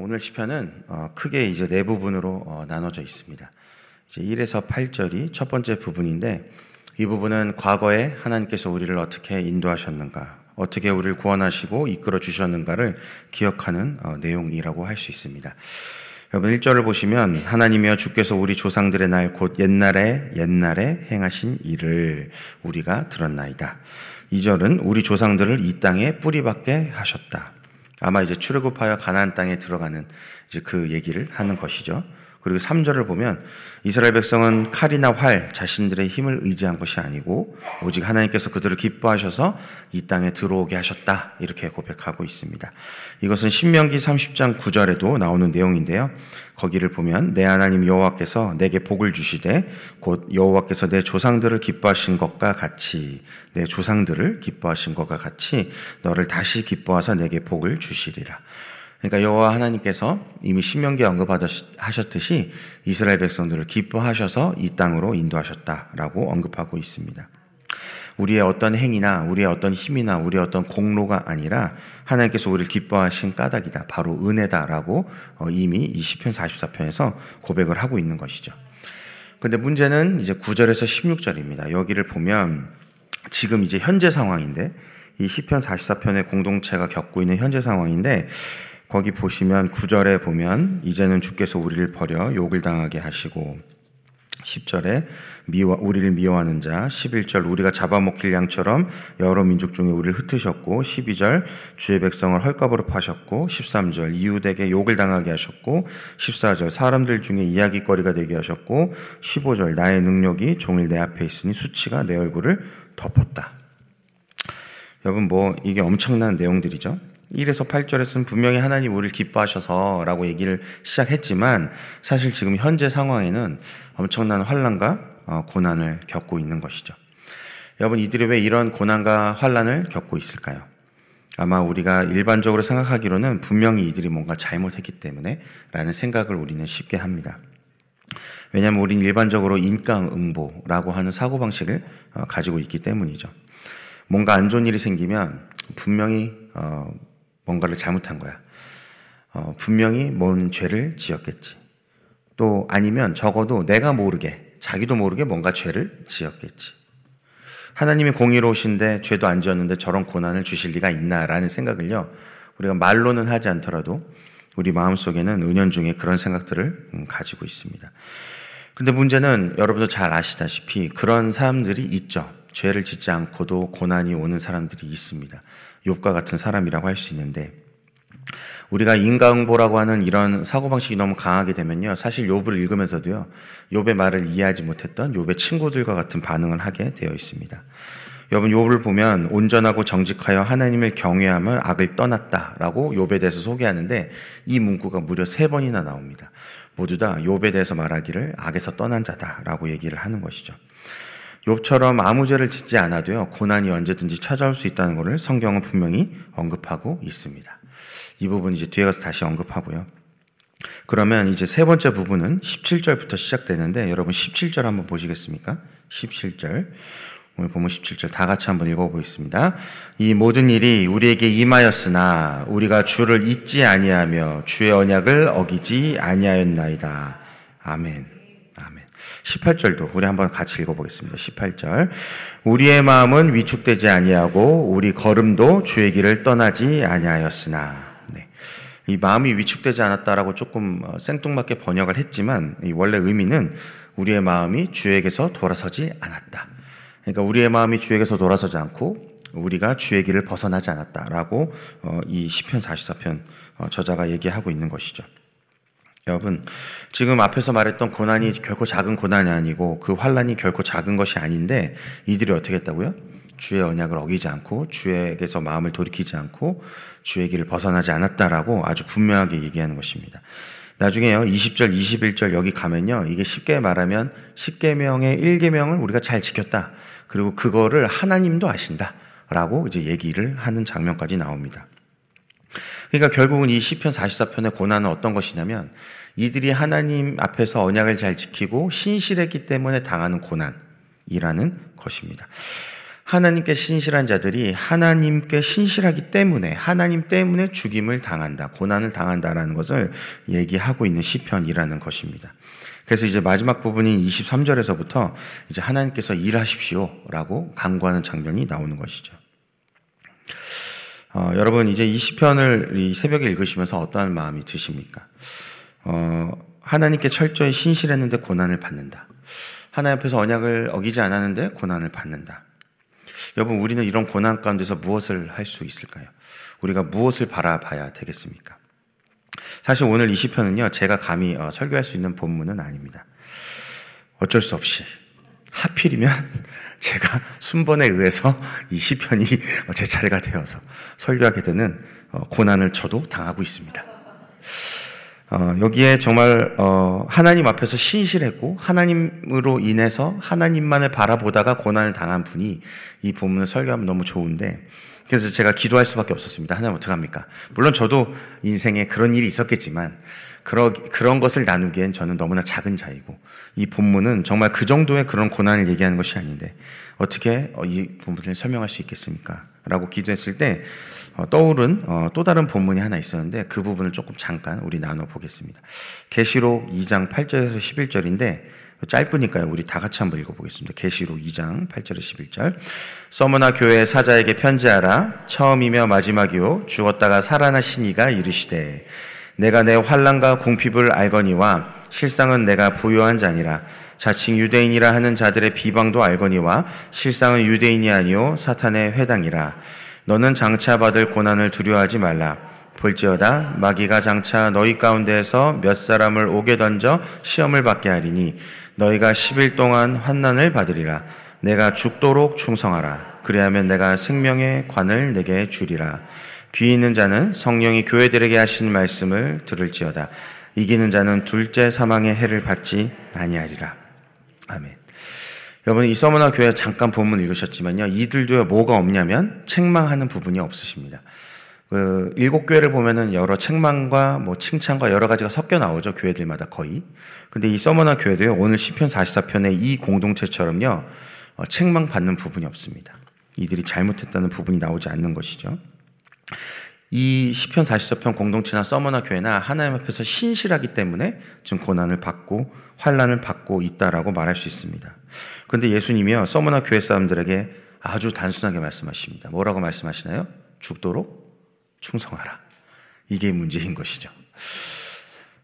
오늘 시편은 어, 크게 이제 네 부분으로 어, 나눠져 있습니다. 이제 1에서 8절이 첫 번째 부분인데 이 부분은 과거에 하나님께서 우리를 어떻게 인도하셨는가, 어떻게 우리를 구원하시고 이끌어 주셨는가를 기억하는 어, 내용이라고 할 수 있습니다. 여러분 1절을 보시면 하나님이여 주께서 우리 조상들의 날 곧 옛날에 옛날에 행하신 일을 우리가 들었나이다. 2절은 우리 조상들을 이 땅에 뿌리박게 하셨다. 아마 이제 출애굽하여 가나안 땅에 들어가는 이제 그 얘기를 하는 것이죠. 그리고 3절을 보면 이스라엘 백성은 칼이나 활, 자신들의 힘을 의지한 것이 아니고 오직 하나님께서 그들을 기뻐하셔서 이 땅에 들어오게 하셨다. 이렇게 고백하고 있습니다. 이것은 신명기 30장 9절에도 나오는 내용인데요. 거기를 보면 내 하나님 여호와께서 내게 복을 주시되 곧 여호와께서 내 조상들을 기뻐하신 것과 같이 내 조상들을 기뻐하신 것과 같이 너를 다시 기뻐하사 내게 복을 주시리라. 그러니까 여호와 하나님께서 이미 신명기에 언급하셨듯이 이스라엘 백성들을 기뻐하셔서 이 땅으로 인도하셨다라고 언급하고 있습니다. 우리의 어떤 행위나 우리의 어떤 힘이나 우리의 어떤 공로가 아니라 하나님께서 우리를 기뻐하신 까닭이다. 바로 은혜다라고 어, 이미 이 시편 44편에서 고백을 하고 있는 것이죠. 근데 문제는 이제 9절에서 16절입니다. 여기를 보면 지금 이제 현재 상황인데 이 시편 44편의 공동체가 겪고 있는 현재 상황인데 거기 보시면 9절에 보면 이제는 주께서 우리를 버려 욕을 당하게 하시고 10절에 미워, 우리를 미워하는 자, 11절 우리가 잡아먹힐 양처럼 여러 민족 중에 우리를 흩으셨고, 12절 주의 백성을 헐값으로 파셨고, 13절 이웃에게 욕을 당하게 하셨고, 14절 사람들 중에 이야기거리가 되게 하셨고, 15절 나의 능력이 종일 내 앞에 있으니 수치가 내 얼굴을 덮었다. 여러분 뭐 이게 엄청난 내용들이죠. 1에서 8절에서는 분명히 하나님 우리를 기뻐하셔서 라고 얘기를 시작했지만 사실 지금 현재 상황에는 엄청난 환란과 어, 고난을 겪고 있는 것이죠. 여러분 이들이 왜 이런 고난과 환란을 겪고 있을까요? 아마 우리가 일반적으로 생각하기로는 분명히 이들이 뭔가 잘못했기 때문에 라는 생각을 우리는 쉽게 합니다. 왜냐하면 우리는 일반적으로 인강응보라고 하는 사고방식을 어, 가지고 있기 때문이죠. 뭔가 안 좋은 일이 생기면 분명히 어, 뭔가를 잘못한 거야. 어, 분명히 뭔 죄를 지었겠지. 또 아니면 적어도 내가 모르게, 자기도 모르게 뭔가 죄를 지었겠지. 하나님이 공의로우신데 죄도 안 지었는데 저런 고난을 주실 리가 있나라는 생각을요, 우리가 말로는 하지 않더라도 우리 마음속에는 은연중에 그런 생각들을 음, 가지고 있습니다. 근데 문제는 여러분도 잘 아시다시피 그런 사람들이 있죠. 죄를 짓지 않고도 고난이 오는 사람들이 있습니다. 욥과 같은 사람이라고 할 수 있는데 우리가 인과응보라고 하는 이런 사고방식이 너무 강하게 되면요. 사실 욥을 읽으면서도요. 욥의 말을 이해하지 못했던 욥의 친구들과 같은 반응을 하게 되어 있습니다. 여러분 욥을 보면 온전하고 정직하여 하나님을 경외함을 악을 떠났다라고 욥에 대해서 소개하는데 이 문구가 무려 세 번이나 나옵니다. 모두 다 욥에 대해서 말하기를 악에서 떠난 자다라고 얘기를 하는 것이죠. 욥처럼 아무 죄를 짓지 않아도요, 고난이 언제든지 찾아올 수 있다는 것을 성경은 분명히 언급하고 있습니다. 이 부분 이제 뒤에 가서 다시 언급하고요. 그러면 이제 세 번째 부분은 17절부터 시작되는데 여러분 17절 한번 보시겠습니까? 17절. 오늘 보면 17절 다 같이 한번 읽어보겠습니다. 이 모든 일이 우리에게 임하였으나 우리가 주를 잊지 아니하며 주의 언약을 어기지 아니하였나이다. 아멘. 18절도 우리 한번 같이 읽어보겠습니다. 18절. 우리의 마음은 위축되지 아니하고 우리 걸음도 주의 길을 떠나지 아니하였으나. 네. 이 마음이 위축되지 않았다라고 조금 어, 생뚱맞게 번역을 했지만 이 원래 의미는 우리의 마음이 주에게서 돌아서지 않았다. 그러니까 우리의 마음이 주에게서 돌아서지 않고 우리가 주의 길을 벗어나지 않았다라고 어, 이 시편 44편 어, 저자가 얘기하고 있는 것이죠. 여러분, 지금 앞에서 말했던 고난이 결코 작은 고난이 아니고 그 환란이 결코 작은 것이 아닌데 이들이 어떻게 했다고요? 주의 언약을 어기지 않고 주에게서 마음을 돌이키지 않고 주의 길을 벗어나지 않았다라고 아주 분명하게 얘기하는 것입니다. 나중에요. 20절, 21절 여기 가면요. 이게 쉽게 말하면 10계명의 1계명을 우리가 잘 지켰다. 그리고 그거를 하나님도 아신다. 라고 이제 얘기를 하는 장면까지 나옵니다. 그러니까 결국은 이 시편 44편의 고난은 어떤 것이냐면 이들이 하나님 앞에서 언약을 잘 지키고 신실했기 때문에 당하는 고난이라는 것입니다. 하나님께 신실한 자들이 하나님께 신실하기 때문에 하나님 때문에 죽임을 당한다, 고난을 당한다라는 것을 얘기하고 있는 시편이라는 것입니다. 그래서 이제 마지막 부분인 23절에서부터 이제 하나님께서 일하십시오라고 강구하는 장면이 나오는 것이죠. 어, 여러분 이제 이 시편을 이 새벽에 읽으시면서 어떠한 마음이 드십니까? 어, 하나님께 철저히 신실했는데 고난을 받는다. 하나님 앞에서 언약을 어기지 않았는데 고난을 받는다. 여러분, 우리는 이런 고난 가운데서 무엇을 할 수 있을까요? 우리가 무엇을 바라봐야 되겠습니까? 사실 오늘 이 시편은요, 제가 감히 어, 설교할 수 있는 본문은 아닙니다. 어쩔 수 없이 하필이면 제가 순번에 의해서 이 시편이 제 차례가 되어서 설교하게 되는 어, 고난을 저도 당하고 있습니다. 어, 여기에 정말 어, 하나님 앞에서 신실했고 하나님으로 인해서 하나님만을 바라보다가 고난을 당한 분이 이 본문을 설교하면 너무 좋은데 그래서 제가 기도할 수밖에 없었습니다. 하나님 어떡합니까? 물론 저도 인생에 그런 일이 있었겠지만 그러, 그런 것을 나누기엔 저는 너무나 작은 자이고 이 본문은 정말 그 정도의 그런 고난을 얘기하는 것이 아닌데 어떻게 어, 이 본문을 설명할 수 있겠습니까? 라고 기도했을 때 어, 떠오른 어, 또 다른 본문이 하나 있었는데 그 부분을 조금 잠깐 우리 나눠 보겠습니다. 계시록 2장 8절에서 11절인데 짧으니까요. 우리 다 같이 한번 읽어보겠습니다. 계시록 2장 8절에서 11절. 서머나 교회 사자에게 편지하라. 처음이며 마지막이요. 죽었다가 살아나시니가 이르시되 내가 내 환란과 궁핍을 알거니와 실상은 내가 부유한 자니라. 자칭 유대인이라 하는 자들의 비방도 알거니와 실상은 유대인이 아니요 사탄의 회당이라. 너는 장차 받을 고난을 두려워하지 말라. 볼지어다 마귀가 장차 너희 가운데에서 몇 사람을 오게 던져 시험을 받게 하리니 너희가 10일 동안 환난을 받으리라. 내가 죽도록 충성하라. 그리하면 내가 생명의 관을 내게 주리라. 귀 있는 자는 성령이 교회들에게 하신 말씀을 들을지어다. 이기는 자는 둘째 사망의 해를 받지 아니하리라. 아멘. 여러분 이 서머나 교회 잠깐 본문 읽으셨지만요. 이들도 뭐가 없냐면 책망하는 부분이 없으십니다. 그 일곱 교회를 보면은 여러 책망과 뭐 칭찬과 여러 가지가 섞여 나오죠. 교회들마다 거의. 근데 이 서머나 교회도요. 오늘 시편 44편의 이 공동체처럼요. 어, 책망 받는 부분이 없습니다. 이들이 잘못했다는 부분이 나오지 않는 것이죠. 이 시편 44편 공동체나 서머나 교회나 하나님 앞에서 신실하기 때문에 지금 고난을 받고 환란을 받고 있다라고 말할 수 있습니다. 그런데 예수님이요 서머나 교회 사람들에게 아주 단순하게 말씀하십니다. 뭐라고 말씀하시나요? 죽도록 충성하라. 이게 문제인 것이죠.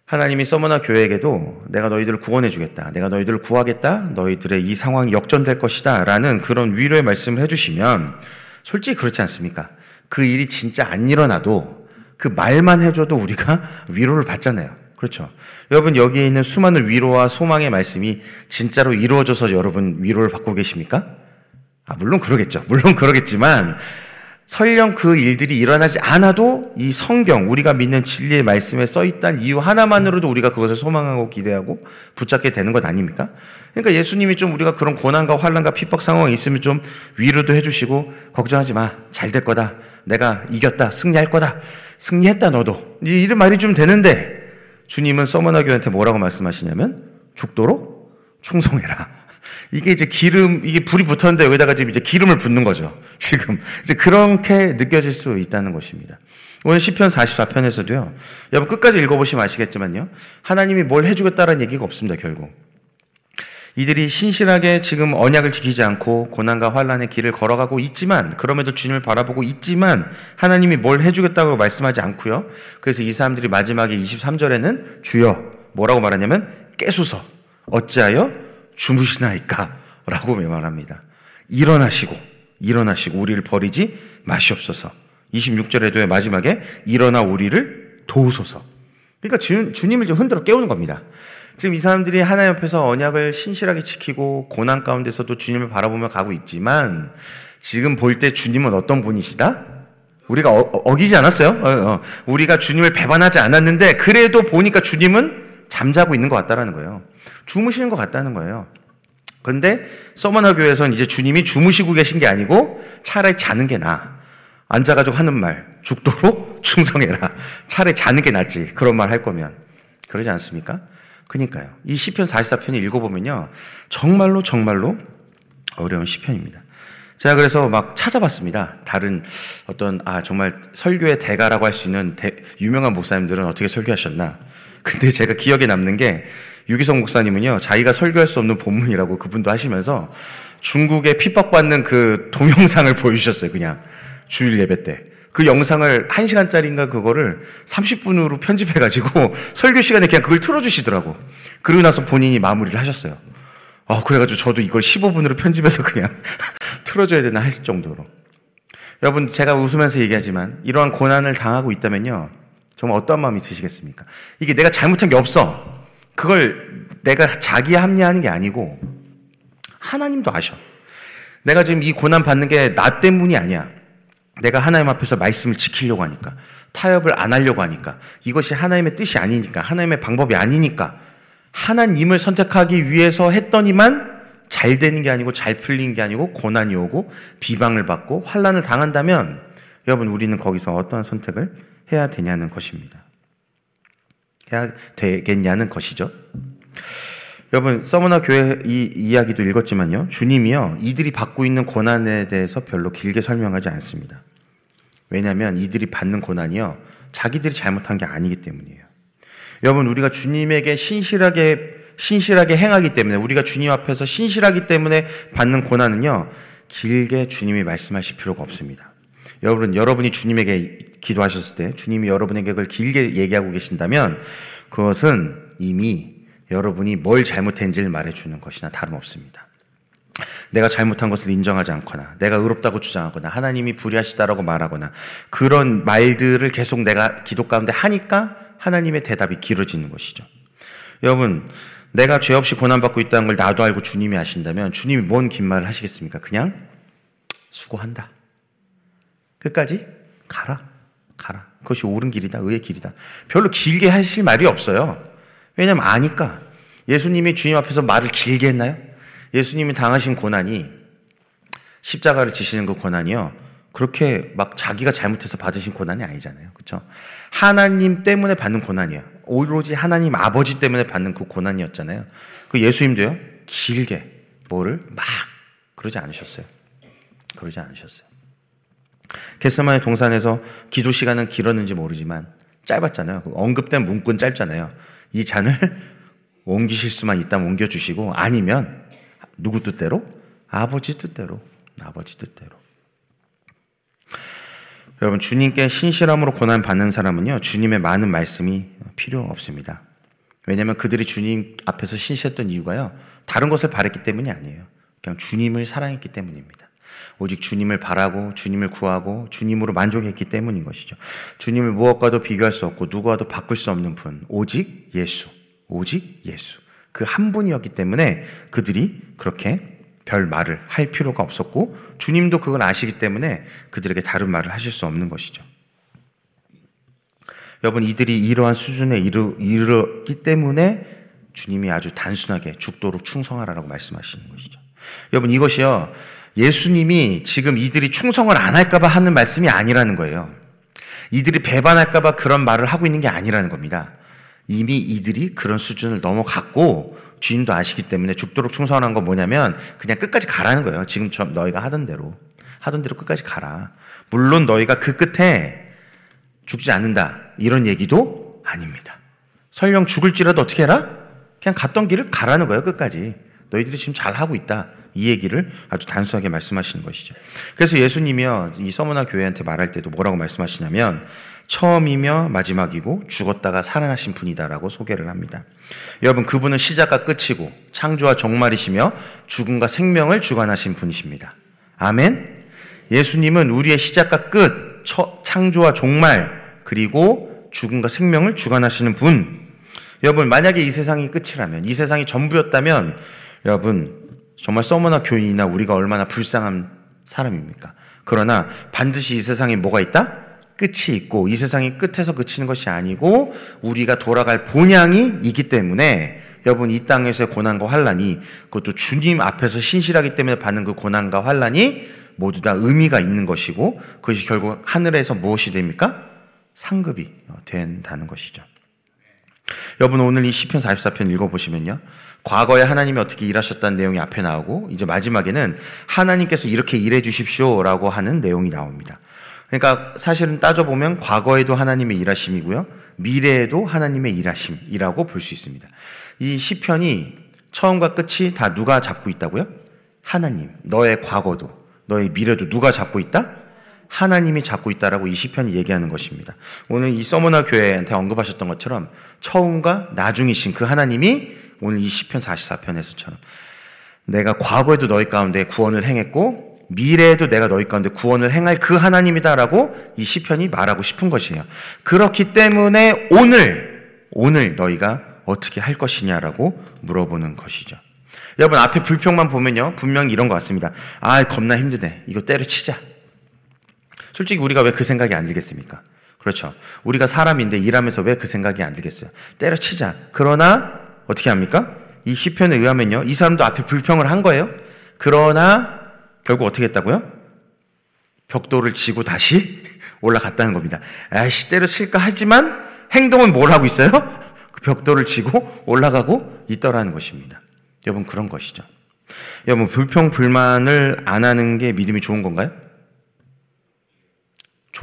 하나님이 서머나 교회에게도 내가 너희들을 구원해 주겠다. 내가 너희들을 구하겠다. 너희들의 이 상황이 역전될 것이다. 라는 그런 위로의 말씀을 해주시면 솔직히 그렇지 않습니까? 그 일이 진짜 안 일어나도 그 말만 해줘도 우리가 위로를 받잖아요. 그렇죠. 여러분 여기에 있는 수많은 위로와 소망의 말씀이 진짜로 이루어져서 여러분 위로를 받고 계십니까? 아, 물론 그러겠죠. 물론 그러겠지만 설령 그 일들이 일어나지 않아도 이 성경, 우리가 믿는 진리의 말씀에 써 있다는 이유 하나만으로도 우리가 그것을 소망하고 기대하고 붙잡게 되는 것 아닙니까? 그러니까 예수님이 좀 우리가 그런 고난과 환란과 핍박 상황이 있으면 좀 위로도 해주시고 걱정하지 마. 잘 될 거다. 내가 이겼다. 승리할 거다. 승리했다 너도. 이런 말이 좀 되는데 주님은 서머나 교한테 뭐라고 말씀하시냐면 죽도록 충성해라. 이게 이제 기름, 이게 불이 붙었는데 여기다가 지금 이제 기름을 붓는 거죠. 지금. 이제 그렇게 느껴질 수 있다는 것입니다. 오늘 시편 44편에서도요. 여러분 끝까지 읽어보시면 아시겠지만요. 하나님이 뭘 해주겠다라는 얘기가 없습니다, 결국. 이들이 신실하게 지금 언약을 지키지 않고 고난과 환란의 길을 걸어가고 있지만 그럼에도 주님을 바라보고 있지만 하나님이 뭘 해주겠다고 말씀하지 않고요. 그래서 이 사람들이 마지막에 23절에는 주여 뭐라고 말하냐면 깨소서 어찌하여 주무시나이까 라고 말합니다. 일어나시고 일어나시고 우리를 버리지 마시옵소서. 26절에도 마지막에 일어나 우리를 도우소서. 그러니까 주, 주님을 좀 흔들어 깨우는 겁니다. 지금 이 사람들이 하나님 앞에서 언약을 신실하게 지키고 고난 가운데서도 주님을 바라보며 가고 있지만 지금 볼 때 주님은 어떤 분이시다? 우리가 어, 기지 않았어요? 어, 어. 우리가 주님을 배반하지 않았는데 그래도 보니까 주님은 잠자고 있는 것 같다라는 거예요. 주무시는 것 같다는 거예요. 그런데 서머나 교회에서는 이제 주님이 주무시고 계신 게 아니고 차라리 자는 게 나아. 앉아가지고 하는 말, 죽도록 충성해라. 차라리 자는 게 낫지. 그런 말 할 거면. 그러지 않습니까? 그니까요. 이 시편 44편을 읽어보면요. 정말로 정말로 어려운 시편입니다. 제가 그래서 막 찾아봤습니다. 다른 어떤, 아, 정말 설교의 대가라고 할 수 있는 대, 유명한 목사님들은 어떻게 설교하셨나. 근데 제가 기억에 남는 게 유기성 목사님은요, 자기가 설교할 수 없는 본문이라고 그분도 하시면서 중국에 핍박받는 그 동영상을 보여주셨어요, 그냥. 주일 예배 때. 그 영상을 1시간짜리인가 그거를 30분으로 편집해가지고 설교 시간에 그냥 그걸 틀어주시더라고. 그러고 나서 본인이 마무리를 하셨어요. 아, 그래가지고 저도 이걸 15분으로 편집해서 그냥 틀어줘야 되나 했을 정도로. 여러분, 제가 웃으면서 얘기하지만 이러한 고난을 당하고 있다면요. 정말 어떤 마음이 드시겠습니까? 이게 내가 잘못한 게 없어. 그걸 내가 자기 합리화하는 게 아니고 하나님도 아셔. 내가 지금 이 고난 받는 게 나 때문이 아니야. 내가 하나님 앞에서 말씀을 지키려고 하니까 타협을 안 하려고 하니까 이것이 하나님의 뜻이 아니니까 하나님의 방법이 아니니까 하나님을 선택하기 위해서 했더니만 잘 되는 게 아니고 잘 풀린 게 아니고 고난이 오고 비방을 받고 환란을 당한다면 여러분 우리는 거기서 어떤 선택을 해야 되냐는 것입니다. 해야 되겠냐는 것이죠. 여러분 서머나 교회 이 이야기도 읽었지만요. 주님이요. 이들이 받고 있는 고난에 대해서 별로 길게 설명하지 않습니다. 왜냐하면 이들이 받는 고난이요. 자기들이 잘못한 게 아니기 때문이에요. 여러분 우리가 주님에게 신실하게 신실하게 행하기 때문에 우리가 주님 앞에서 신실하기 때문에 받는 고난은요. 길게 주님이 말씀하실 필요가 없습니다. 여러분 여러분이 주님에게 기도하셨을 때 주님이 여러분에게 그걸 길게 얘기하고 계신다면 그것은 이미 여러분이 뭘 잘못했는지를 말해주는 것이나 다름없습니다. 내가 잘못한 것을 인정하지 않거나 내가 의롭다고 주장하거나 하나님이 불의하시다라고 말하거나 그런 말들을 계속 내가 기도 가운데 하니까 하나님의 대답이 길어지는 것이죠. 여러분, 내가 죄 없이 고난받고 있다는 걸 나도 알고 주님이 아신다면 주님이 뭔 긴 말을 하시겠습니까? 그냥 수고한다. 끝까지 가라. 가라. 그것이 옳은 길이다. 의의 길이다. 별로 길게 하실 말이 없어요. 왜냐면 아니까. 예수님이 주님 앞에서 말을 길게 했나요? 예수님이 당하신 고난이 십자가를 지시는 그 고난이요. 그렇게 막 자기가 잘못해서 받으신 고난이 아니잖아요. 그렇죠? 하나님 때문에 받는 고난이에요. 오로지 하나님 아버지 때문에 받는 그 고난이었잖아요. 그 예수님도요. 길게 뭐를 막 그러지 않으셨어요. 그러지 않으셨어요. 게스마의 동산에서 기도 시간은 길었는지 모르지만 짧았잖아요. 그 언급된 문구는 짧잖아요. 이 잔을 옮기실 수만 있다면 옮겨주시고 아니면 누구 뜻대로? 아버지 뜻대로. 아버지 뜻대로. 여러분, 주님께 신실함으로 고난받는 사람은요, 주님의 많은 말씀이 필요 없습니다. 왜냐하면 그들이 주님 앞에서 신실했던 이유가요, 다른 것을 바랬기 때문이 아니에요. 그냥 주님을 사랑했기 때문입니다. 오직 주님을 바라고 주님을 구하고 주님으로 만족했기 때문인 것이죠. 주님을 무엇과도 비교할 수 없고 누구와도 바꿀 수 없는 분, 오직 예수, 오직 예수. 그 한 분이었기 때문에 그들이 그렇게 별 말을 할 필요가 없었고 주님도 그걸 아시기 때문에 그들에게 다른 말을 하실 수 없는 것이죠. 여러분 이들이 이러한 수준에 이르, 이르기 때문에 주님이 아주 단순하게 죽도록 충성하라라고 말씀하시는 것이죠. 여러분 이것이요 예수님이 지금 이들이 충성을 안 할까봐 하는 말씀이 아니라는 거예요. 이들이 배반할까봐 그런 말을 하고 있는 게 아니라는 겁니다. 이미 이들이 그런 수준을 넘어갔고 주인도 아시기 때문에 죽도록 충성한 건 뭐냐면 그냥 끝까지 가라는 거예요. 지금처럼 너희가 하던 대로 하던 대로 끝까지 가라. 물론 너희가 그 끝에 죽지 않는다 이런 얘기도 아닙니다. 설령 죽을지라도 어떻게 해라? 그냥 갔던 길을 가라는 거예요. 끝까지 너희들이 지금 잘 하고 있다. 이 얘기를 아주 단순하게 말씀하시는 것이죠. 그래서 예수님이요, 이 서머나 교회한테 말할 때도 뭐라고 말씀하시냐면, 처음이며 마지막이고 죽었다가 살아나신 분이다라고 소개를 합니다. 여러분, 그분은 시작과 끝이고 창조와 종말이시며 죽음과 생명을 주관하신 분이십니다. 아멘? 예수님은 우리의 시작과 끝, 창조와 종말, 그리고 죽음과 생명을 주관하시는 분. 여러분, 만약에 이 세상이 끝이라면, 이 세상이 전부였다면, 여러분, 정말 서머나 교인이나 우리가 얼마나 불쌍한 사람입니까? 그러나 반드시 이 세상에 뭐가 있다? 끝이 있고 이 세상이 끝에서 그치는 것이 아니고 우리가 돌아갈 본향이 있기 때문에 여러분 이 땅에서의 고난과 환란이 그것도 주님 앞에서 신실하기 때문에 받는 그 고난과 환란이 모두 다 의미가 있는 것이고 그것이 결국 하늘에서 무엇이 됩니까? 상급이 된다는 것이죠. 여러분 오늘 이 시편 44편 읽어 보시면요. 과거에 하나님이 어떻게 일하셨다는 내용이 앞에 나오고 이제 마지막에는 하나님께서 이렇게 일해 주십시오라고 하는 내용이 나옵니다. 그러니까 사실은 따져보면 과거에도 하나님의 일하심이고요. 미래에도 하나님의 일하심이라고 볼 수 있습니다. 이 시편이 처음과 끝이 다 누가 잡고 있다고요? 하나님. 너의 과거도, 너의 미래도 누가 잡고 있다? 하나님이 잡고 있다라고 이 시편이 얘기하는 것입니다. 오늘 이 서머나 교회한테 언급하셨던 것처럼 처음과 나중이신 그 하나님이 오늘 이 시편 44편에서처럼 내가 과거에도 너희 가운데 구원을 행했고 미래에도 내가 너희 가운데 구원을 행할 그 하나님이다라고 이 시편이 말하고 싶은 것이에요. 그렇기 때문에 오늘 오늘 너희가 어떻게 할 것이냐라고 물어보는 것이죠. 여러분 앞에 불평만 보면요 분명히 이런 것 같습니다. 아 겁나 힘드네. 이거 때려치자. 솔직히 우리가 왜 그 생각이 안 들겠습니까? 그렇죠. 우리가 사람인데 일하면서 왜 그 생각이 안 들겠어요? 때려치자. 그러나 어떻게 합니까? 이 시편에 의하면요. 이 사람도 앞에 불평을 한 거예요. 그러나 결국 어떻게 했다고요? 벽돌을 지고 다시 올라갔다는 겁니다. 아이씨 때려칠까 하지만 행동은 뭘 하고 있어요? 그 벽돌을 지고 올라가고 있더라는 것입니다. 여러분 그런 것이죠. 여러분 불평 불만을 안 하는 게 믿음이 좋은 건가요?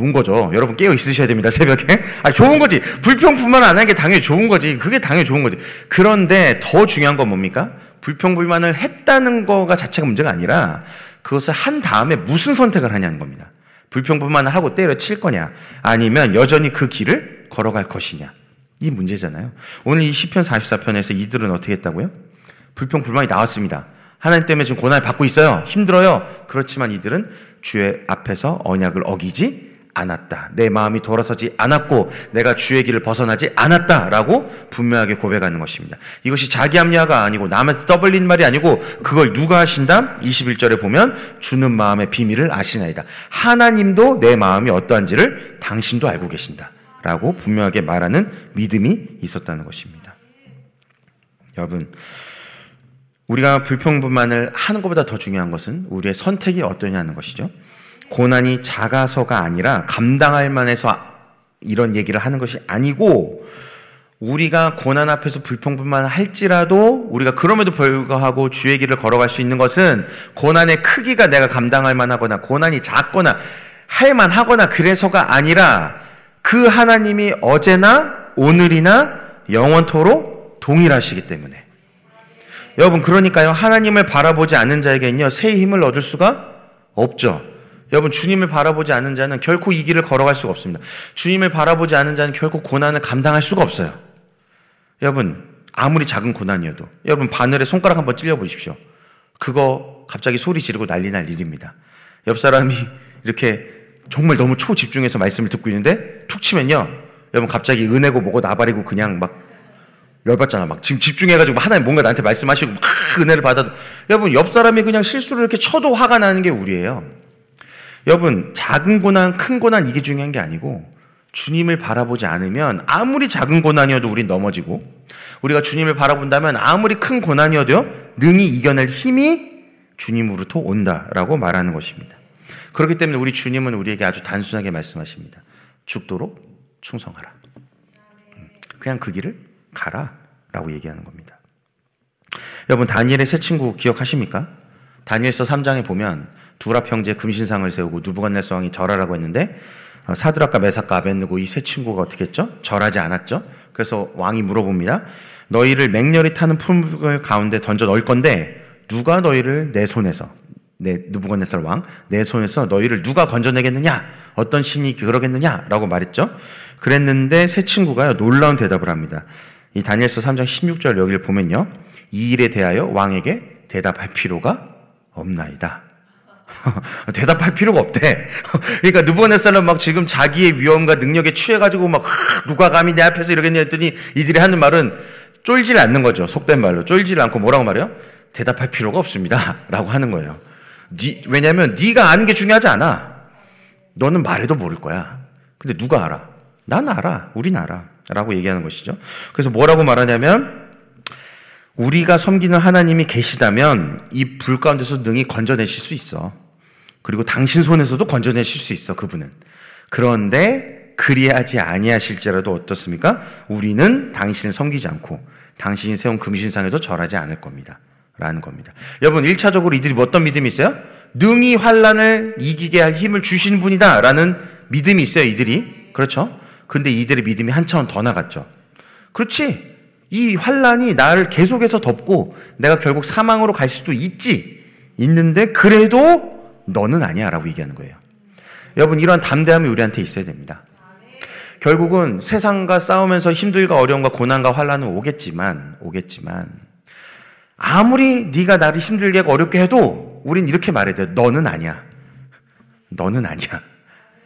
좋은 거죠. 여러분 깨어 있으셔야 됩니다. 새벽에. 아, 좋은 거지. 불평불만 안 하는 게 당연히 좋은 거지. 그게 당연히 좋은 거지. 그런데 더 중요한 건 뭡니까? 불평불만을 했다는 거가 자체가 문제가 아니라 그것을 한 다음에 무슨 선택을 하냐는 겁니다. 불평불만을 하고 때려칠 거냐 아니면 여전히 그 길을 걸어갈 것이냐 이 문제잖아요. 오늘 이 시편 44편에서 이들은 어떻게 했다고요? 불평불만이 나왔습니다. 하나님 때문에 지금 고난을 받고 있어요. 힘들어요. 그렇지만 이들은 주의 앞에서 언약을 어기지 않았다. 내 마음이 돌아서지 않았고 내가 주의 길을 벗어나지 않았다라고 분명하게 고백하는 것입니다. 이것이 자기 합리화가 아니고 남한테 떠벌린 말이 아니고 그걸 누가 하신다? 21절에 보면 주는 마음의 비밀을 아시나이다. 하나님도 내 마음이 어떠한지를 당신도 알고 계신다. 라고 분명하게 말하는 믿음이 있었다는 것입니다. 여러분, 우리가 불평불만을 하는 것보다 더 중요한 것은 우리의 선택이 어떠냐는 것이죠. 고난이 작아서가 아니라 감당할 만해서 이런 얘기를 하는 것이 아니고 우리가 고난 앞에서 불평불만 할지라도 우리가 그럼에도 불구하고 주의 길을 걸어갈 수 있는 것은 고난의 크기가 내가 감당할 만하거나 고난이 작거나 할 만하거나 그래서가 아니라 그 하나님이 어제나 오늘이나 영원토록 동일하시기 때문에 여러분 그러니까요 하나님을 바라보지 않는 자에게는요 새 힘을 얻을 수가 없죠. 여러분 주님을 바라보지 않는 자는 결코 이 길을 걸어갈 수가 없습니다. 주님을 바라보지 않는 자는 결코 고난을 감당할 수가 없어요. 여러분 아무리 작은 고난이어도 여러분 바늘에 손가락 한번 찔려 보십시오. 그거 갑자기 소리 지르고 난리 날 일입니다. 옆 사람이 이렇게 정말 너무 초집중해서 말씀을 듣고 있는데 툭 치면요. 여러분 갑자기 은혜고 뭐고 나발이고 그냥 막 열받잖아. 막 지금 집중해가지고 하나님 뭔가 나한테 말씀하시고 막 은혜를 받아. 여러분 옆 사람이 그냥 실수를 이렇게 쳐도 화가 나는 게 우리예요. 여러분, 작은 고난, 큰 고난 이게 중요한 게 아니고 주님을 바라보지 않으면 아무리 작은 고난이어도 우린 넘어지고 우리가 주님을 바라본다면 아무리 큰 고난이어도요, 능히 이겨낼 힘이 주님으로부터 온다라고 말하는 것입니다. 그렇기 때문에 우리 주님은 우리에게 아주 단순하게 말씀하십니다. 죽도록 충성하라. 그냥 그 길을 가라. 라고 얘기하는 겁니다. 여러분, 다니엘의 새 친구 기억하십니까? 다니엘서 3장에 보면 두랍 형제 금신상을 세우고 누부갓네살 왕이 절하라고 했는데 어, 사드락과 메사카 아벤느고 이 세 친구가 어떻게 했죠? 절하지 않았죠. 그래서 왕이 물어봅니다. 너희를 맹렬히 타는 풀물 가운데 던져 넣을 건데 누가 너희를 내 손에서 내 누부갓네살 왕 내 손에서 너희를 누가 건져내겠느냐? 어떤 신이 그러겠느냐라고 말했죠. 그랬는데 세 친구가요 놀라운 대답을 합니다. 이 다니엘서 3장 16절 여기를 보면요. 이 일에 대하여 왕에게 대답할 필요가 없나이다. 대답할 필요가 없대. 그러니까 느부갓네살은 막 지금 자기의 위험과 능력에 취해가지고 막 누가 감히 내 앞에서 이러겠냐 했더니 이들이 하는 말은 쫄질 않는 거죠. 속된 말로 쫄질 않고 뭐라고 말해요? 대답할 필요가 없습니다.라고 하는 거예요. 니, 왜냐하면 네가 아는 게 중요하지 않아. 너는 말해도 모를 거야. 근데 누가 알아? 난 알아. 우린 알아. 라고 얘기하는 것이죠. 그래서 뭐라고 말하냐면 우리가 섬기는 하나님이 계시다면 이 불 가운데서 능히 건져내실 수 있어. 그리고 당신 손에서도 건져내실 수 있어, 그분은. 그런데 그리하지 아니하실지라도 어떻습니까? 우리는 당신을 섬기지 않고 당신이 세운 금신상에도 절하지 않을 겁니다. 라는 겁니다. 여러분, 1차적으로 이들이 어떤 믿음이 있어요? 능히 환란을 이기게 할 힘을 주신 분이다. 라는 믿음이 있어요, 이들이. 그렇죠? 근데 이들의 믿음이 한 차원 더 나갔죠. 그렇지. 이 환란이 나를 계속해서 덮고 내가 결국 사망으로 갈 수도 있지. 있는데 그래도 너는 아니야 라고 얘기하는 거예요. 여러분 이러한 담대함이 우리한테 있어야 됩니다. 결국은 세상과 싸우면서 힘들과 어려움과 고난과 환란은 오겠지만 오겠지만 아무리 네가 나를 힘들게 어렵게 해도 우린 이렇게 말해야 돼. 너는 아니야. 너는 아니야.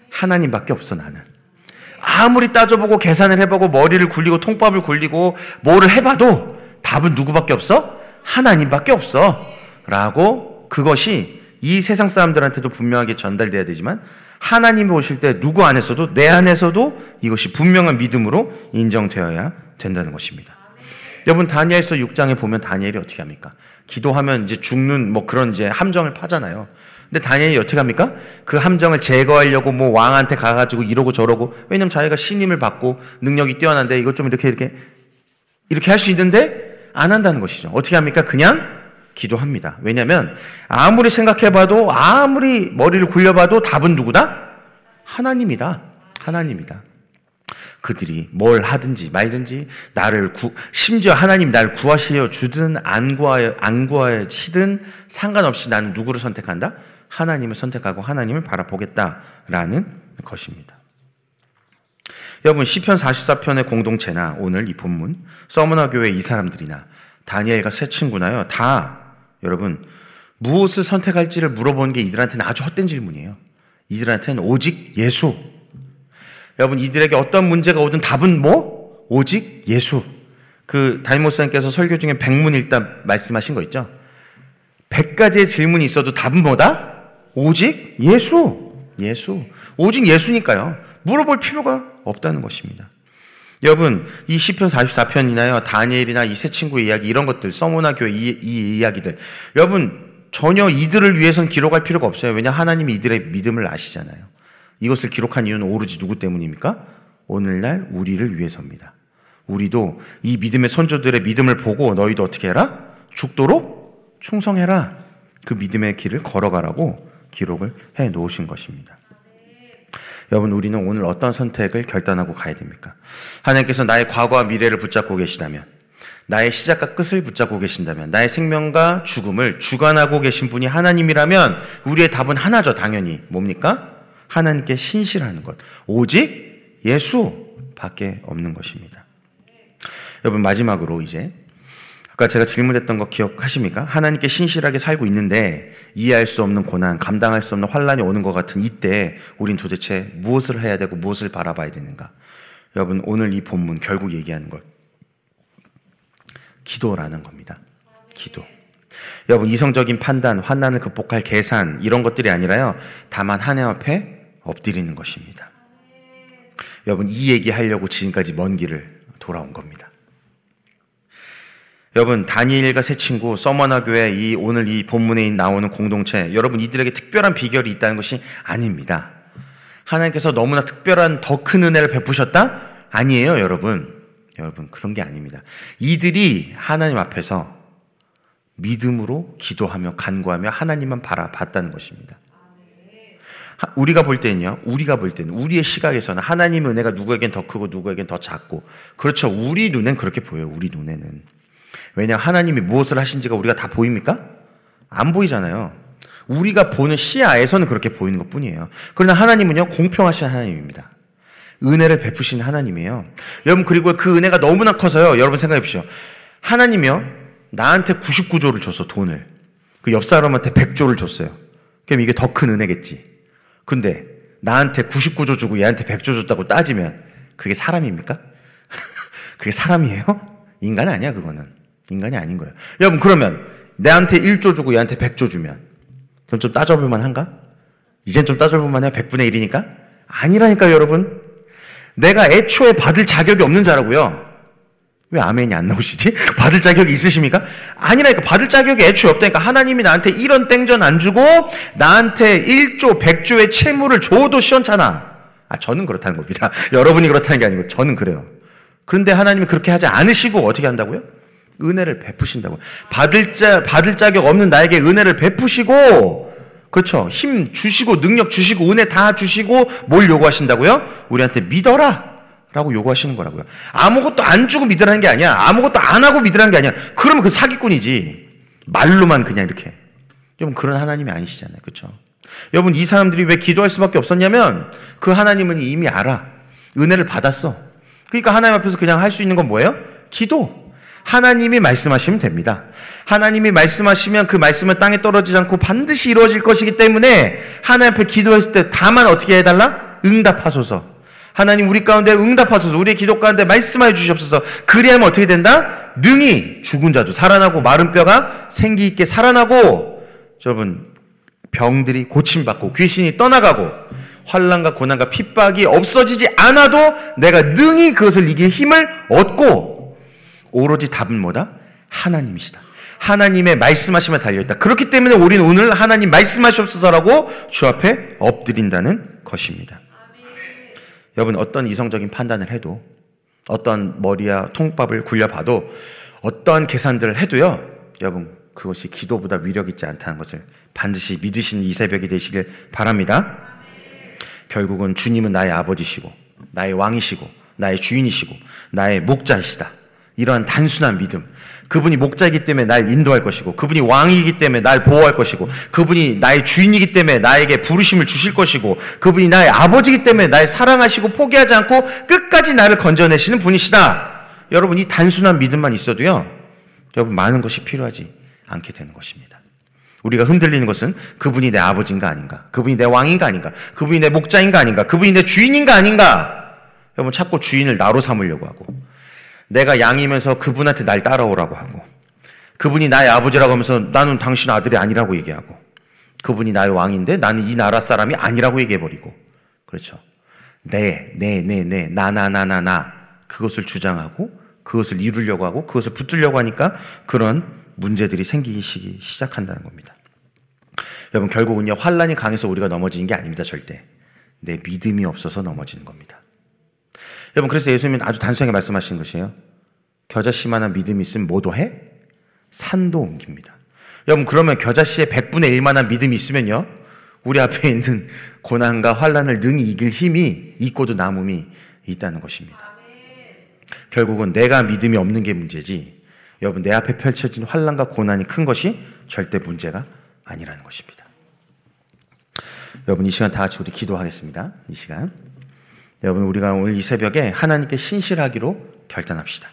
하나님밖에 없어 나는. 아무리 따져보고 계산을 해보고 머리를 굴리고 통밥을 굴리고 뭐를 해봐도 답은 누구밖에 없어? 하나님밖에 없어. 라고 그것이 이 세상 사람들한테도 분명하게 전달돼야 되지만 하나님이 오실 때 누구 안에서도 내 안에서도 이것이 분명한 믿음으로 인정되어야 된다는 것입니다. 여러분 다니엘서 6장에 보면 다니엘이 어떻게 합니까? 기도하면 이제 죽는 뭐 그런 이제 함정을 파잖아요. 근데 다니엘이 어떻게 합니까? 그 함정을 제거하려고 뭐 왕한테 가가지고 이러고 저러고 왜냐면 자기가 신임을 받고 능력이 뛰어난데 이것 좀 이렇게 이렇게 이렇게 할 수 있는데 안 한다는 것이죠. 어떻게 합니까? 그냥 기도합니다. 왜냐하면 아무리 생각해봐도 아무리 머리를 굴려봐도 답은 누구다? 하나님이다. 하나님이다. 그들이 뭘 하든지 말든지 나를 구, 심지어 하나님 나를 구하시려 주든 안 구하여 안 구하시든 상관없이 나는 누구를 선택한다? 하나님을 선택하고 하나님을 바라보겠다라는 것입니다. 여러분 시편 44편의 공동체나 오늘 이 본문 서머나 교회 이 사람들이나 다니엘과 세 친구나요 다 여러분 무엇을 선택할지를 물어보는 게 이들한테는 아주 헛된 질문이에요. 이들한테는 오직 예수. 여러분 이들에게 어떤 문제가 오든 답은 뭐? 오직 예수. 그 목사님께서 설교 중에 백문일단 말씀하신 거 있죠? 백 가지의 질문이 있어도 답은 뭐다? 오직 예수. 예수. 오직 예수니까요. 물어볼 필요가 없다는 것입니다. 여러분, 이 시편 44편이나요, 다니엘이나 이 세 친구의 이야기, 이런 것들, 서모나 교회 이, 이 이야기들. 여러분, 전혀 이들을 위해선 기록할 필요가 없어요. 왜냐 하나님이 이들의 믿음을 아시잖아요. 이것을 기록한 이유는 오로지 누구 때문입니까? 오늘날 우리를 위해서입니다. 우리도 이 믿음의 선조들의 믿음을 보고 너희도 어떻게 해라? 죽도록 충성해라. 그 믿음의 길을 걸어가라고 기록을 해 놓으신 것입니다. 여러분, 우리는 오늘 어떤 선택을 결단하고 가야 됩니까? 하나님께서 나의 과거와 미래를 붙잡고 계시다면, 나의 시작과 끝을 붙잡고 계신다면, 나의 생명과 죽음을 주관하고 계신 분이 하나님이라면, 우리의 답은 하나죠, 당연히. 뭡니까? 하나님께 신실하는 것. 오직 예수 밖에 없는 것입니다. 여러분, 마지막으로 이제 아까 제가 질문했던 거 기억하십니까? 하나님께 신실하게 살고 있는데 이해할 수 없는 고난, 감당할 수 없는 환란이 오는 것 같은 이때 우린 도대체 무엇을 해야 되고 무엇을 바라봐야 되는가? 여러분 오늘 이 본문 결국 얘기하는 것 기도라는 겁니다. 기도. 여러분 이성적인 판단, 환난을 극복할 계산 이런 것들이 아니라요. 다만 하나님 앞에 엎드리는 것입니다. 여러분 이 얘기 하려고 지금까지 먼 길을 돌아온 겁니다. 여러분 다니엘과 새 친구 서머나 교회 이 오늘 이 본문에 나오는 공동체 여러분 이들에게 특별한 비결이 있다는 것이 아닙니다. 하나님께서 너무나 특별한 더 큰 은혜를 베푸셨다? 아니에요, 여러분. 여러분 그런 게 아닙니다. 이들이 하나님 앞에서 믿음으로 기도하며 간구하며 하나님만 바라봤다는 것입니다. 우리가 볼 때는요, 우리가 볼 때는, 우리의 시각에서는 하나님의 은혜가 누구에겐 더 크고 누구에겐 더 작고, 그렇죠. 우리 눈엔 그렇게 보여요, 우리 눈에는. 왜냐 하나님이 무엇을 하신지가 우리가 다 보입니까? 안 보이잖아요. 우리가 보는 시야에서는 그렇게 보이는 것 뿐이에요. 그러나 하나님은요, 공평하신 하나님입니다. 은혜를 베푸신 하나님이에요. 여러분, 그리고 그 은혜가 너무나 커서요, 여러분 생각해 보십시오. 하나님이요, 나한테 99조를 줬어, 돈을. 그 옆 사람한테 100조를 줬어요. 그럼 이게 더 큰 은혜겠지. 근데 나한테 99조 주고 얘한테 100조 줬다고 따지면 그게 사람입니까? 그게 사람이에요? 인간 아니야, 그거는. 인간이 아닌 거예요. 여러분, 그러면 내한테 1조 주고 얘한테 100조 주면 그럼 좀 따져볼 만한가? 이젠 좀 따져볼 만해 100분의 1이니까? 아니라니까요, 여러분. 내가 애초에 받을 자격이 없는 자라고요. 왜 아멘이 안 나오시지? 받을 자격이 있으십니까? 아니라니까 받을 자격이 애초에 없다니까 하나님이 나한테 이런 땡전 안 주고 나한테 1조, 100조의 채무를 줘도 시원찮아. 아, 저는 그렇다는 겁니다. 여러분이 그렇다는 게 아니고 저는 그래요. 그런데 하나님이 그렇게 하지 않으시고 어떻게 한다고요? 은혜를 베푸신다고. 받을 자, 받을 자격 없는 나에게 은혜를 베푸시고, 그렇죠. 힘 주시고, 능력 주시고, 은혜 다 주시고, 뭘 요구하신다고요? 우리한테 믿어라! 라고 요구하시는 거라고요. 아무것도 안 주고 믿으라는 게 아니야. 아무것도 안 하고 믿으라는 게 아니야. 그러면 그 사기꾼이지. 말로만 그냥 이렇게. 여러분, 그런 하나님이 아니시잖아요. 그렇죠. 여러분, 이 사람들이 왜 기도할 수밖에 없었냐면, 그 하나님은 이미 알아. 은혜를 받았어. 그러니까 하나님 앞에서 그냥 할 수 있는 건 뭐예요? 기도. 하나님이 말씀하시면 됩니다. 하나님이 말씀하시면 그 말씀은 땅에 떨어지지 않고 반드시 이루어질 것이기 때문에 하나님 앞에 기도했을 때 다만 어떻게 해달라? 응답하소서. 하나님 우리 가운데 응답하소서. 우리의 기도 가운데 말씀하여 주시옵소서. 그리하면 어떻게 된다? 능히 죽은 자도 살아나고 마른 뼈가 생기 있게 살아나고 여러분 병들이 고침받고 귀신이 떠나가고 환란과 고난과 핍박이 없어지지 않아도 내가 능히 그것을 이길 힘을 얻고 오로지 답은 뭐다? 하나님이시다. 하나님의 말씀하시면 달려있다. 그렇기 때문에 우리는 오늘 하나님 말씀하시옵소서라고 주 앞에 엎드린다는 것입니다. 여러분 어떤 이성적인 판단을 해도 어떤 머리야 통밥을 굴려봐도 어떠한 계산들을 해도요. 여러분 그것이 기도보다 위력 있지 않다는 것을 반드시 믿으신 이 새벽이 되시길 바랍니다. 결국은 주님은 나의 아버지시고 나의 왕이시고 나의 주인이시고 나의 목자이시다. 이러한 단순한 믿음. 그분이 목자이기 때문에 날 인도할 것이고, 그분이 왕이기 때문에 날 보호할 것이고, 그분이 나의 주인이기 때문에 나에게 부르심을 주실 것이고, 그분이 나의 아버지이기 때문에 날 사랑하시고 포기하지 않고 끝까지 나를 건져내시는 분이시다. 여러분, 이 단순한 믿음만 있어도요, 여러분, 많은 것이 필요하지 않게 되는 것입니다. 우리가 흔들리는 것은 그분이 내 아버지인가 아닌가, 그분이 내 왕인가 아닌가, 그분이 내 목자인가 아닌가, 그분이 내 주인인가 아닌가, 여러분, 자꾸 주인을 나로 삼으려고 하고, 내가 양이면서 그분한테 날 따라오라고 하고 그분이 나의 아버지라고 하면서 나는 당신 아들이 아니라고 얘기하고 그분이 나의 왕인데 나는 이 나라 사람이 아니라고 얘기해버리고 그렇죠. 네, 네, 네, 네, 나, 나, 나, 나, 나 그것을 주장하고 그것을 이루려고 하고 그것을 붙들려고 하니까 그런 문제들이 생기기 시작한다는 겁니다. 여러분 결국은요 환란이 강해서 우리가 넘어지는 게 아닙니다 절대 내 믿음이 없어서 넘어지는 겁니다. 여러분 그래서 예수님은 아주 단순하게 말씀하신 것이에요. 겨자씨만한 믿음이 있으면 뭐도 해? 산도 옮깁니다. 여러분 그러면 겨자씨의 100분의 1만한 믿음이 있으면요. 우리 앞에 있는 고난과 환란을 능히 이길 힘이 있고도 남음이 있다는 것입니다. 결국은 내가 믿음이 없는 게 문제지. 여러분 내 앞에 펼쳐진 환란과 고난이 큰 것이 절대 문제가 아니라는 것입니다. 여러분 이 시간 다 같이 우리 기도하겠습니다. 이 시간. 여러분, 우리가 오늘 이 새벽에 하나님께 신실하기로 결단합시다.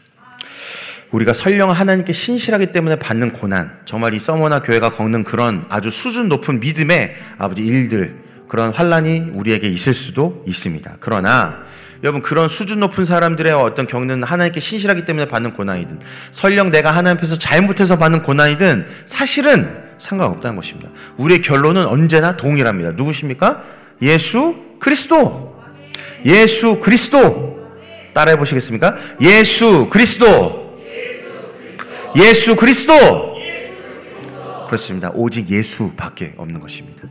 우리가 설령 하나님께 신실하기 때문에 받는 고난, 정말 이 서머나 교회가 겪는 그런 아주 수준 높은 믿음의 아버지 일들, 그런 환란이 우리에게 있을 수도 있습니다. 그러나 여러분 그런 수준 높은 사람들의 어떤 겪는 하나님께 신실하기 때문에 받는 고난이든 설령 내가 하나님 앞에서 잘못해서 받는 고난이든 사실은 상관없다는 것입니다. 우리의 결론은 언제나 동일합니다. 누구십니까? 예수 그리스도. 예수 그리스도. 따라해 보시겠습니까? 예수 그리스도. 예수 그리스도. 그렇습니다. 오직 예수밖에 없는 것입니다.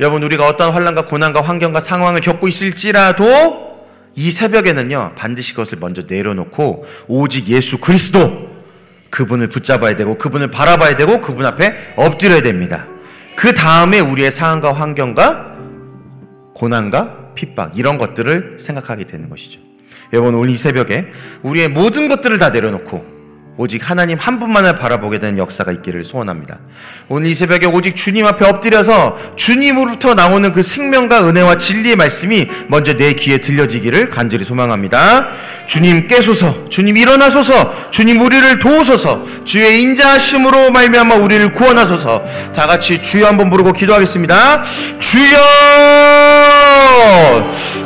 여러분 우리가 어떤 환란과 고난과 환경과 상황을 겪고 있을지라도 이 새벽에는요 반드시 그것을 먼저 내려놓고 오직 예수 그리스도 그분을 붙잡아야 되고 그분을 바라봐야 되고 그분 앞에 엎드려야 됩니다. 그 다음에 우리의 상황과 환경과 고난과 핍박 이런 것들을 생각하게 되는 것이죠. 여러분 오늘 이 새벽에 우리의 모든 것들을 다 내려놓고 오직 하나님 한 분만을 바라보게 되는 역사가 있기를 소원합니다. 오늘 이 새벽에 오직 주님 앞에 엎드려서 주님으로부터 나오는 그 생명과 은혜와 진리의 말씀이 먼저 내 귀에 들려지기를 간절히 소망합니다. 주님 깨소서, 주님 일어나소서, 주님 우리를 도우소서, 주의 인자하심으로 말미암아 우리를 구원하소서. 다 같이 주여 한번 부르고 기도하겠습니다. 주여!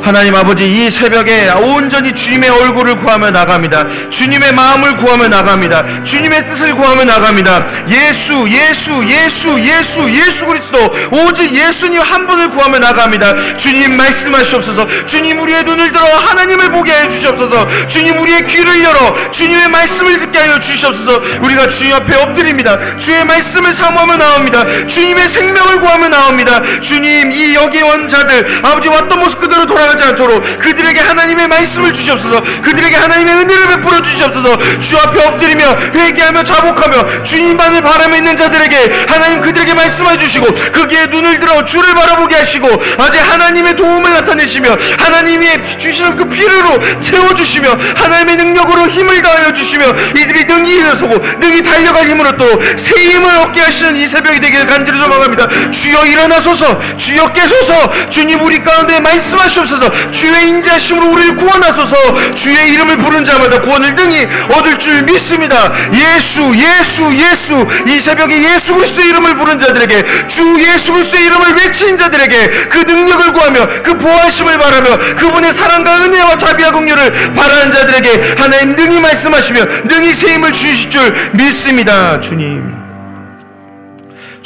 하나님 아버지 이 새벽에 온전히 주님의 얼굴을 구하며 나갑니다. 주님의 마음을 구하며 나갑니다. 주님의 뜻을 구하며 나갑니다. 예수, 예수, 예수, 예수, 예수 그리스도 오직 예수님 한 분을 구하며 나갑니다. 주님 말씀하시옵소서. 주님 우리의 눈을 들어 하나님을 보게 해 주시옵소서. 주님 우리의 귀를 열어 주님의 말씀을 듣게 하여 주시옵소서. 우리가 주님 앞에 엎드립니다. 주의 말씀을 사모하며 나옵니다. 주님의 생명을 구하며 나옵니다. 주님 이 여기 온 자들 아버지 왔던 모습 그대로 돌아가지 않도록 그들에게 하나님의 말씀을 주시옵소서. 그들에게 하나님의 은혜를 베풀어 주시옵소서. 주 앞에 엎드리며 회개하며 자복하며 주님만을 바라며 있는 자들에게 하나님 그들에게 말씀해 주시고 거기에 눈을 들어 주를 바라보게 하시고 아직 하나님의 도움을 나타내시며 하나님의 주시는 그 피로로 채워주시며 하나님의 능력으로 힘을 다하여 주시며 이들이 능히 일어서고 능히 달려갈 힘으로 또 새 힘을 얻게 하시는 이 새벽이 되기를 간절히 소망합니다. 주여 일어나소서. 주여 깨소서. 주님 우리 가운데 말씀하시옵소서. 주의 인자하심으로 우리를 구원하소서. 주의 이름을 부른 자마다 구원을 능히 얻을 줄 믿습니다. 예수 예수 예수. 이 새벽에 예수 그리스도의 이름을 부른 자들에게 주 예수 그리스도의 이름을 외친 자들에게 그 능력을 구하며 그 보호하심을 바라며 그분의 사랑과 은혜와 자비와 긍휼을 바라는 자들에게 하나님 능히 말씀하시며 능히 새 힘을 주실 줄 믿습니다. 주님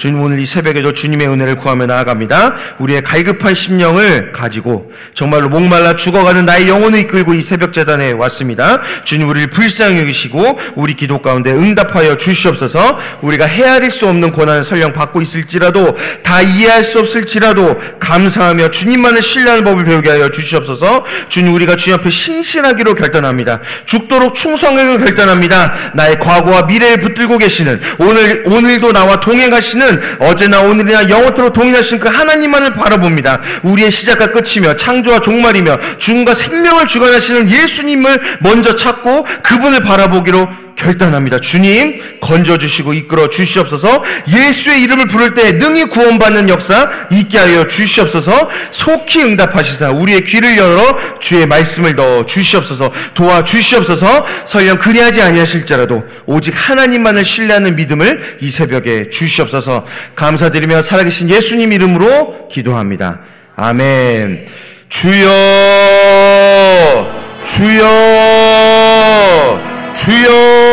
주님 오늘 이 새벽에도 주님의 은혜를 구하며 나아갑니다. 우리의 갈급한 심령을 가지고 정말로 목말라 죽어가는 나의 영혼을 이끌고 이 새벽 재단에 왔습니다. 주님 우리를 불쌍히 여기시고 우리 기도 가운데 응답하여 주시옵소서. 우리가 헤아릴 수 없는 고난을 설령 받고 있을지라도 다 이해할 수 없을지라도 감사하며 주님만을 신뢰하는 법을 배우게 하여 주시옵소서. 주님 우리가 주님 앞에 신실하기로 결단합니다. 죽도록 충성하기로 결단합니다. 나의 과거와 미래를 붙들고 계시는 오늘 오늘도 나와 동행하시는 우리는 어제나 오늘이나 영원토록 동일하신 그 하나님만을 바라봅니다. 우리의 시작과 끝이며 창조와 종말이며 죽음과 생명을 주관하시는 예수님을 먼저 찾고 그분을 바라보기로 결단합니다. 주님 건져주시고 이끌어 주시옵소서. 예수의 이름을 부를 때 능히 구원받는 역사 있게 하여 주시옵소서. 속히 응답하시사 우리의 귀를 열어 주의 말씀을 넣어 주시옵소서. 도와 주시옵소서. 설령 그리하지 아니하실지라도 오직 하나님만을 신뢰하는 믿음을 이 새벽에 주시옵소서. 감사드리며 살아계신 예수님 이름으로 기도합니다. 아멘. 주여 주여 주여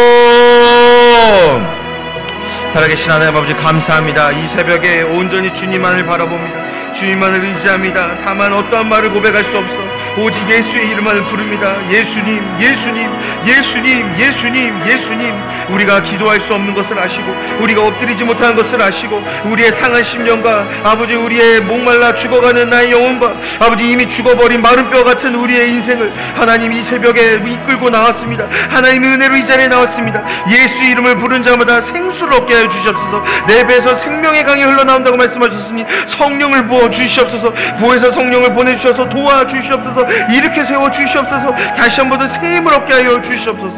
살아계신 하나님 아버지 감사합니다. 이 새벽에 온전히 주님만을 바라봅니다. 주님만을 의지합니다. 다만 어떠한 말을 고백할 수 없어 오직 예수의 이름만을 부릅니다. 예수님, 예수님, 예수님, 예수님, 예수님. 우리가 기도할 수 없는 것을 아시고, 우리가 엎드리지 못하는 것을 아시고, 우리의 상한 심령과 아버지 우리의 목말라 죽어가는 나의 영혼과 아버지 이미 죽어버린 마른 뼈 같은 우리의 인생을 하나님 이 새벽에 이끌고 나왔습니다. 하나님의 은혜로 이 자리에 나왔습니다. 예수 이름을 부른 자마다 생수를 얻게 하여 주시옵소서. 내 배에서 생명의 강이 흘러나온다고 말씀하셨으니 성령을 부어 주시옵소서. 부에서 성령을 보내주셔서 도와 주시옵소서. 이렇게 세워 주시옵소서. 다시 한 번 더 새 힘을 얻게 하여 주시옵소서.